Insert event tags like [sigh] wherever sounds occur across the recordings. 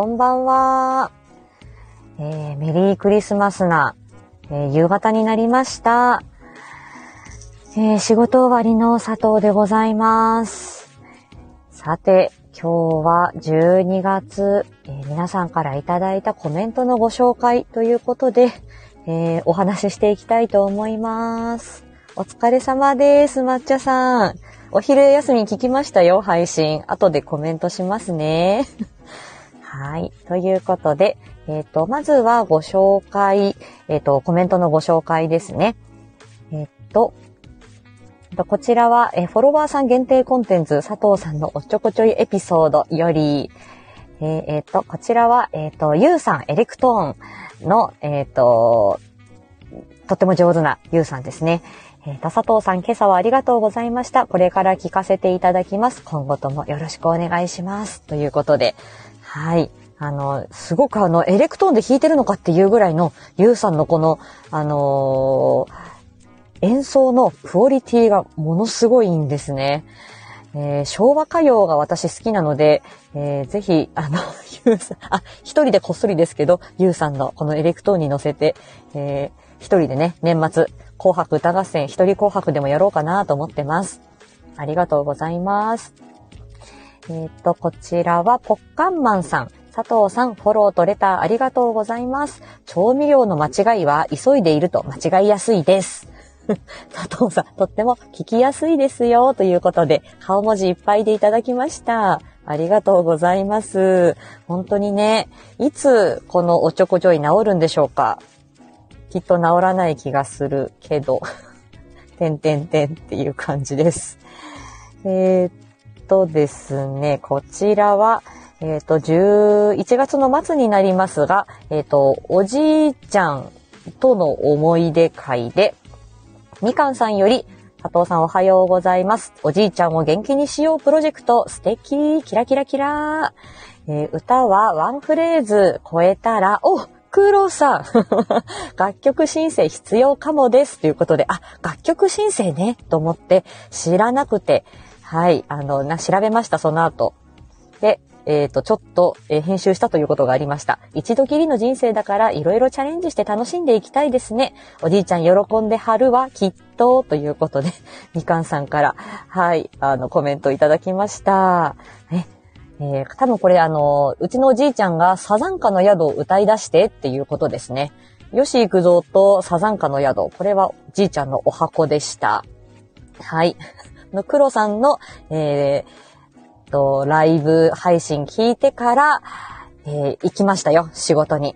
こんばんは。えー、メリークリスマスな、えー、夕方になりました。えー、仕事終わりの佐藤でございます。さて、今日は12月、え、皆さんからいただいたコメントのご紹介ということで、え、お話ししていきたいと思います。お疲れ様です、抹茶さん。お昼休み聞きましたよ、配信。後でコメントしますね。はい。ということで、えっ、ー、と、まずはご紹介、えっ、ー、と、コメントのご紹介ですね。えっ、ー、と、こちらは、えフォロワーさん限定コンテンツ、佐藤さんのおっちょこちょいエピソードより、えっ、えー、と、こちらは、えっ、と、ゆうさん、エレクトーンの、えっ、と、とっても上手なゆうさんですね。えー、と、佐藤さん、今朝はありがとうございました。これから聞かせていただきます。今後ともよろしくお願いします。ということで、はい。あの、すごくあの、エレクトーンで弾いてるのかっていうぐらいの、ゆうさんのこの、あのー、演奏のクオリティがものすごいんですね。えー、昭和歌謡が私好きなので、えー、ぜひ、あの、[laughs] ゆうさん、あ、一人でこっそりですけど、ゆうさんのこのエレクトーンに乗せて、えー、一人でね、年末、紅白歌合戦、一人紅白でもやろうかなと思ってます。ありがとうございます。えっ、と、こちらは、ポッカンマンさん。佐藤さん、フォローとレターありがとうございます。調味料の間違いは急いでいると間違いやすいです。[laughs] 佐藤さん、とっても聞きやすいですよ、ということで、顔文字いっぱいでいただきました。ありがとうございます。本当にね、いつこのおちょこちょい治るんでしょうかきっと治らない気がするけど、[laughs] てんてんてんっていう感じです。えー、っとですね、こちらは、えっ、と、11月の末になりますが、えっ、と、おじいちゃんとの思い出会で、みかんさんより、佐藤さんおはようございます。おじいちゃんを元気にしようプロジェクト、素敵、キラキラキラ。えー、歌はワンフレーズ超えたら、お黒さん。[laughs] 楽曲申請必要かもです。ということで、あ、楽曲申請ね、と思って知らなくて、はい、あの、な、調べました、その後。で、えっ、ー、と、ちょっと、えー、編集したということがありました。一度きりの人生だからいろいろチャレンジして楽しんでいきたいですね。おじいちゃん喜んではるわ、きっと、ということで、[laughs] みかんさんから、はい、あの、コメントいただきました。ね、えー、多分これあの、うちのおじいちゃんがサザンカの宿を歌い出してっていうことですね。吉幾三とサザンカの宿。これはじいちゃんのお箱でした。はい。の黒さんの、えー、と、ライブ配信聞いてから、えー、行きましたよ、仕事に。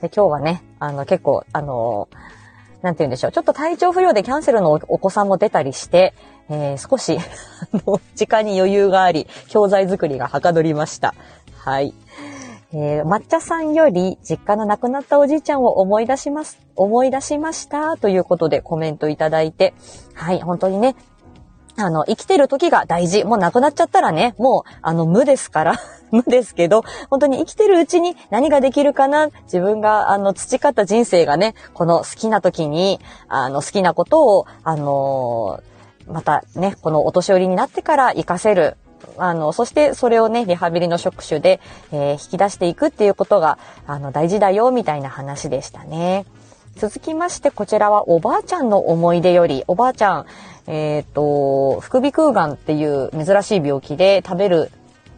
で、今日はね、あの、結構、あのー、なんて言うんでしょう。ちょっと体調不良でキャンセルのお子さんも出たりして、えー、少し、[laughs] 時間に余裕があり、教材作りがはかどりました。はい。えー、抹茶さんより実家の亡くなったおじいちゃんを思い出します、思い出しましたということでコメントいただいて、はい、本当にね、あの、生きてる時が大事。もう亡くなっちゃったらね、もう、あの、無ですから、[laughs] 無ですけど、本当に生きてるうちに何ができるかな、自分が、あの、培った人生がね、この好きな時に、あの、好きなことを、あのまたね、このお年寄りになってから活かせる。あの、そしてそれをね、リハビリの職種で、えー、引き出していくっていうことが、あの、大事だよ、みたいな話でしたね。続きまして、こちらはおばあちゃんの思い出より、おばあちゃん、えっ、ー、と、副鼻腔がんっていう珍しい病気で食べる、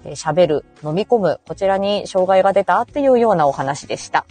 喋る、飲み込む、こちらに障害が出たっていうようなお話でした。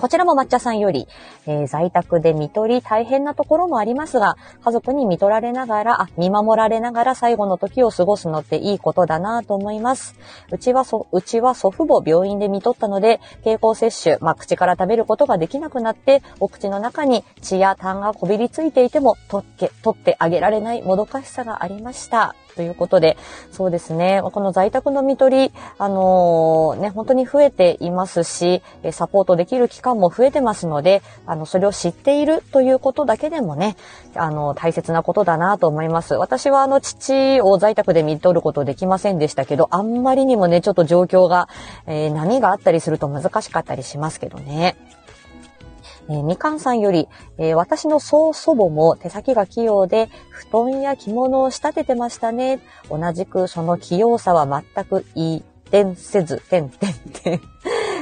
こちらも抹茶さんより、えー、在宅で見取り大変なところもありますが、家族に見取られながら、あ、見守られながら最後の時を過ごすのっていいことだなと思います。うちはそ、うちは祖父母病院で見取ったので、経口摂取、まあ、口から食べることができなくなって、お口の中に血や痰がこびりついていても、取って、取ってあげられないもどかしさがありました。ということで、そうですね、この在宅の見取り、あのー、ね、本当に増えていますし、サポートできる機関も増えてますので、あの、それを知っているということだけでもね、あの、大切なことだなと思います。私はあの、父を在宅で見取ることできませんでしたけど、あんまりにもね、ちょっと状況が、えー、波があったりすると難しかったりしますけどね。えー、みかんさんより、えー、私の曽祖母も手先が器用で、布団や着物を仕立ててましたね。同じくその器用さは全く移転せず、てんてんてん。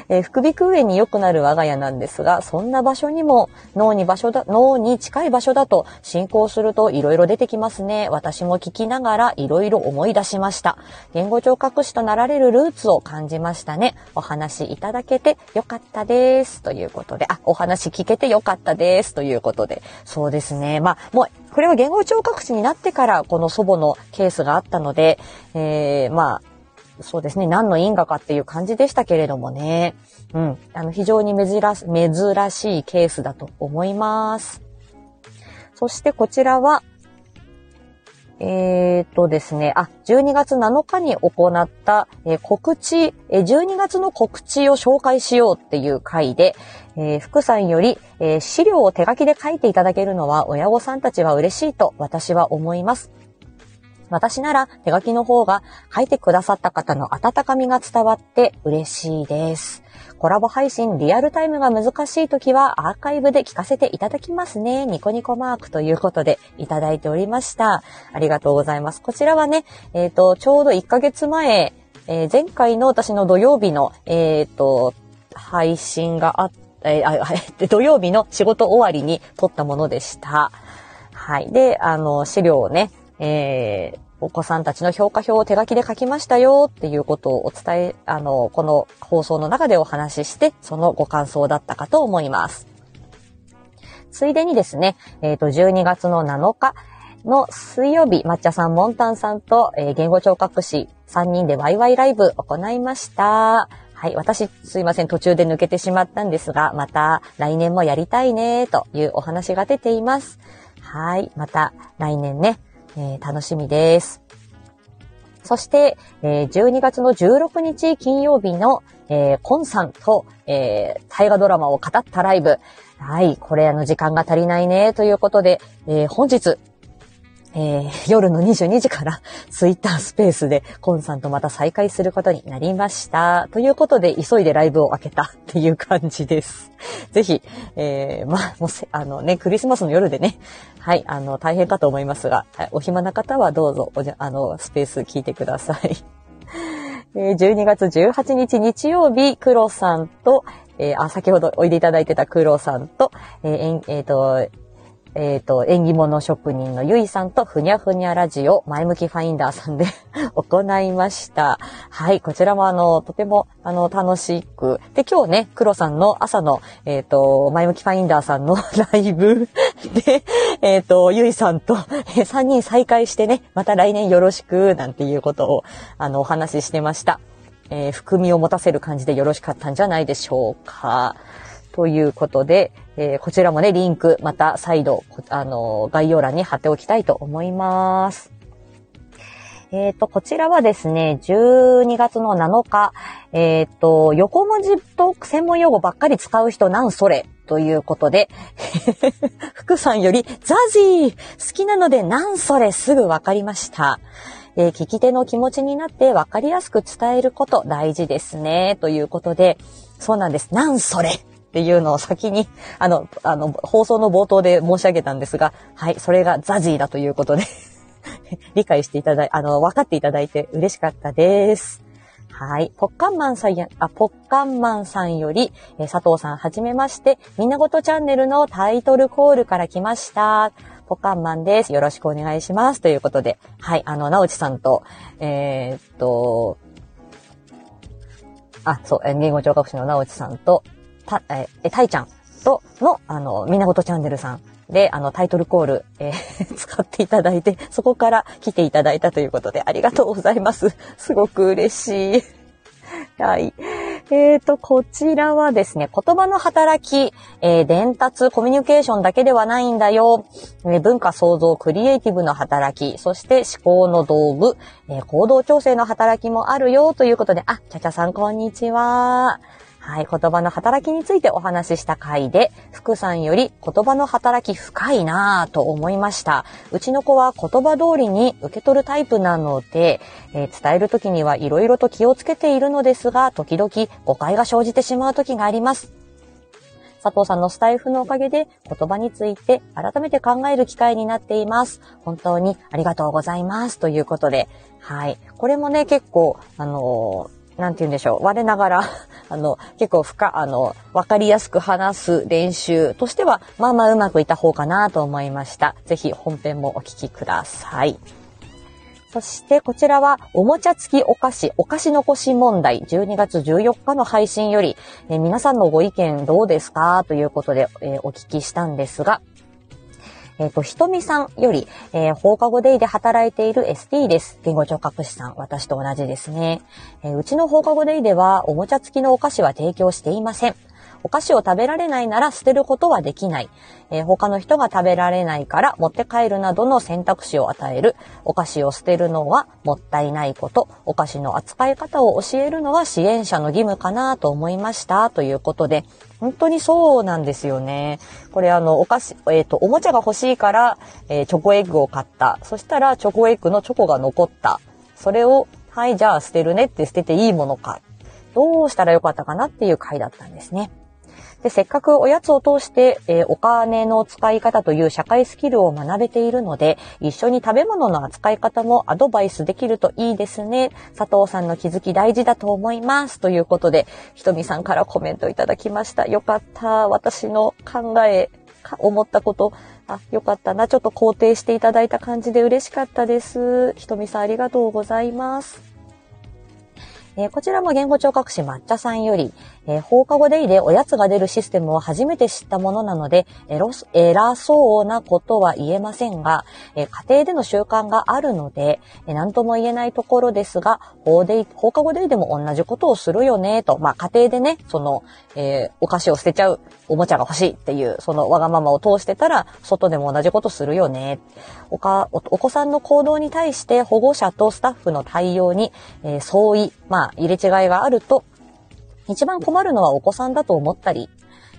えー、副鼻腔炎に良くなる我が家なんですが、そんな場所にも脳に場所だ、脳に近い場所だと進行すると色々出てきますね。私も聞きながら色々思い出しました。言語聴覚士となられるルーツを感じましたね。お話いただけてよかったです。ということで、あ、お話聞けてよかったです。ということで、そうですね。まあ、もう、これは言語聴覚士になってからこの祖母のケースがあったので、えー、まあ、そうですね、何の因果かっていう感じでしたけれどもね。うん。あの、非常に珍珍しいケースだと思います。そしてこちらは、えー、っとですね、あ、12月7日に行った、えー、告知、えー、12月の告知を紹介しようっていう回で、えー、福さんより、え、資料を手書きで書いていただけるのは親御さんたちは嬉しいと私は思います。私なら手書きの方が書いてくださった方の温かみが伝わって嬉しいです。コラボ配信リアルタイムが難しい時はアーカイブで聞かせていただきますね。ニコニコマークということでいただいておりました。ありがとうございます。こちらはね、えっ、ー、と、ちょうど1ヶ月前、えー、前回の私の土曜日の、えっ、ー、と、配信があっえー、土曜日の仕事終わりに撮ったものでした。はい。で、あの、資料をね、えー、お子さんたちの評価表を手書きで書きましたよっていうことをお伝え、あの、この放送の中でお話しして、そのご感想だったかと思います。ついでにですね、えっ、ー、と、12月の7日の水曜日、抹茶さん、モンタンさんと、えー、言語聴覚士3人でワイワイライブ行いました。はい。私、すいません。途中で抜けてしまったんですが、また来年もやりたいね、というお話が出ています。はい。また来年ね、えー、楽しみです。そして、えー、12月の16日金曜日の、えー、コンさんと、えー、大河ドラマを語ったライブ。はい、これあの時間が足りないね、ということで、えー、本日、えー、夜の22時からツイッタースペースでコンさんとまた再会することになりました。ということで、急いでライブを開けたっていう感じです。[laughs] ぜひ、えー、まあ、もう、あのね、クリスマスの夜でね、はい、あの、大変かと思いますが、お暇な方はどうぞ、おじゃあの、スペース聞いてください。[laughs] 12月18日日曜日、黒さんと、えー、あ、先ほどおいでいただいてた黒さんと、えー、えー、と、えっ、ー、と、縁起物職人のゆいさんとふにゃふにゃラジオ前向きファインダーさんで [laughs] 行いました。はい、こちらもあの、とてもあの、楽しく。で、今日ね、黒さんの朝の、えっ、ー、と、前向きファインダーさんの [laughs] ライブ [laughs] で、えっ、ー、と、ゆいさんと、え3人再会してね、また来年よろしく、なんていうことを、あの、お話ししてました。え、含みを持たせる感じでよろしかったんじゃないでしょうか。ということで、えー、こちらもね、リンク、また再度、あの、概要欄に貼っておきたいと思います。えっ、ー、と、こちらはですね、12月の7日、えっ、ー、と、横文字と専門用語ばっかり使う人なんそれということで、[laughs] 福さんより、ザジー好きなのでなんそれすぐわかりました。えー、聞き手の気持ちになってわかりやすく伝えること大事ですね。ということで、そうなんです。なんそれっていうのを先に、[laughs] あの、あの、放送の冒頭で申し上げたんですが、はい、それがザジーだということで [laughs] 理解していただい、あの、分かっていただいて嬉しかったです。はい。ポッカンマンさんや、あ、ポッカンマンさんより、え佐藤さんはじめまして、みんなごとチャンネルのタイトルコールから来ました。ポッカンマンです。よろしくお願いします。ということで、はい、あの、なおちさんと、えー、っと、あ、そう、言語聴覚士のなおちさんと、た、えー、たいちゃんとの、あの、みなごとチャンネルさんで、あの、タイトルコール、えー、[laughs] 使っていただいて、そこから来ていただいたということで、ありがとうございます。すごく嬉しい。[laughs] はい。えっ、ー、と、こちらはですね、言葉の働き、えー、伝達、コミュニケーションだけではないんだよ。えー、文化創造、クリエイティブの働き、そして思考の道具、え行動調整の働きもあるよということで、あ、ちゃちゃさんこんにちは。はい、言葉の働きについてお話しした回で、福さんより言葉の働き深いなぁと思いました。うちの子は言葉通りに受け取るタイプなので、えー、伝える時にはいろいろと気をつけているのですが、時々誤解が生じてしまう時があります。佐藤さんのスタイフのおかげで言葉について改めて考える機会になっています。本当にありがとうございます。ということで、はい。これもね、結構、あのなんて言うんでしょう。我ながら、[laughs] あの、結構深、あの、わかりやすく話す練習としては、まあまあうまくいった方かなと思いました。ぜひ本編もお聞きください。そしてこちらはおもちゃ付きお菓子、お菓子残し問題、12月14日の配信より、え、皆さんのご意見どうですか？ということで、えー、お聞きしたんですが、えっ、ー、と、ひとみさんより、えー、放課後デイで働いている ST です。言語聴覚士さん、私と同じですね。えー、うちの放課後デイでは、おもちゃ付きのお菓子は提供していません。お菓子を食べられないなら捨てることはできない。えー、他の人が食べられないから持って帰るなどの選択肢を与える。お菓子を捨てるのはもったいないこと。お菓子の扱い方を教えるのは支援者の義務かなと思いました。ということで、本当にそうなんですよね。これあの、お菓子、えっ、ー、と、おもちゃが欲しいから、えー、チョコエッグを買った。そしたら、チョコエッグのチョコが残った。それを、はい、じゃあ捨てるねって捨てていいものか。どうしたらよかったかなっていう回だったんですね。で、せっかくおやつを通して、えー、お金の使い方という社会スキルを学べているので、一緒に食べ物の扱い方もアドバイスできるといいですね。佐藤さんの気づき大事だと思います。ということで、ひとみさんからコメントいただきました。よかった。私の考え、思ったこと、あ、よかったな。ちょっと肯定していただいた感じで嬉しかったです。ひとみさんありがとうございます。えー、こちらも言語聴覚士抹茶さんより、えー、放課後デイでおやつが出るシステムを初めて知ったものなので、えロス偉そうなことは言えませんが、えー、家庭での習慣があるので、えー、何とも言えないところですが、放課後デイでも同じことをするよね、と、まあ家庭でね、その、えー、お菓子を捨てちゃう、おもちゃが欲しいっていう、そのわがままを通してたら、外でも同じことするよね。おかお子さんの行動に対して保護者とスタッフの対応に、えー、相違、まあ入れ違いがあると、一番困るのはお子さんだと思ったり、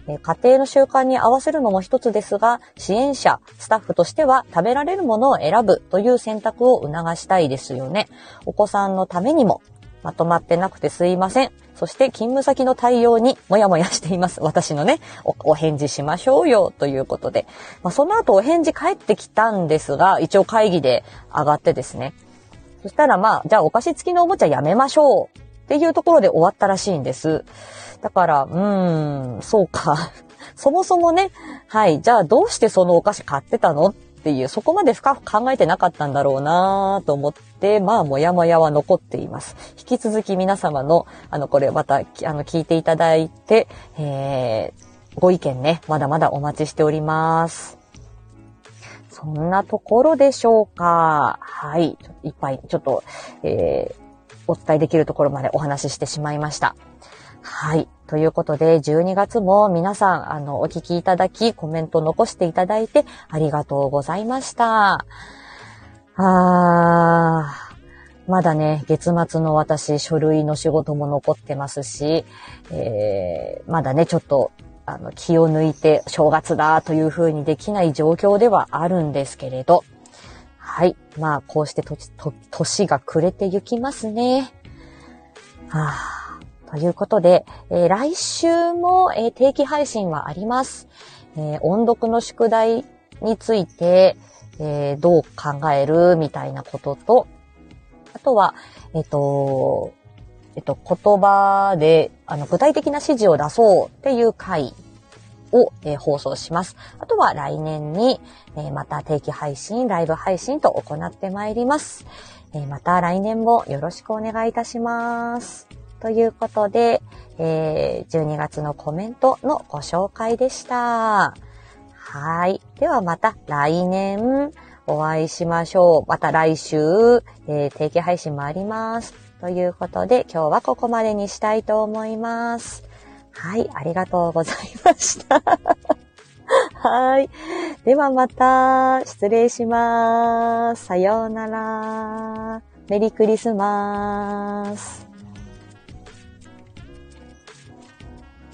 家庭の習慣に合わせるのも一つですが、支援者、スタッフとしては食べられるものを選ぶという選択を促したいですよね。お子さんのためにも、まとまってなくてすいません。そして勤務先の対応にもやもやしています。私のね、お返事しましょうよということで。まあ、その後お返事返ってきたんですが、一応会議で上がってですね。そしたらまあ、じゃあお菓子付きのおもちゃやめましょうっていうところで終わったらしいんです。だから、うーん、そうか。[laughs] そもそもね、はい、じゃあどうしてそのお菓子買ってたのっていう、そこまで深く考えてなかったんだろうなと思って、まあ、もやもやは残っています。引き続き皆様の、あの、これまた、あの、聞いていただいて、えー、ご意見ね、まだまだお待ちしております。そんなところでしょうか。はい。いっぱい、ちょっと、えー、お伝えできるところまでお話ししてしまいました。はい。ということで、12月も皆さん、あの、お聞きいただき、コメント残していただいて、ありがとうございました。あー、まだね、月末の私、書類の仕事も残ってますし、えー、まだね、ちょっと、あの、気を抜いて正月だという風にできない状況ではあるんですけれど、はい。まあ、こうしてと、と、年が暮れてゆきますね。はあ、ということで、えー、来週も、えー、定期配信はあります。えー、音読の宿題について、えどう考えるみたいなことと、あとは、えっ、と、えっと、言葉で、あの、具体的な指示を出そうっていう回を、えー、放送します。あとは来年に、えー、また定期配信、ライブ配信と行ってまいります。えー、また来年もよろしくお願いいたします。ということで、え12月のコメントのご紹介でした。はい。ではまた来年お会いしましょう。また来週、え定期配信もあります。ということで今日はここまでにしたいと思います。はい、ありがとうございました。[laughs] はい。ではまた、失礼します。さようなら。メリークリスマス。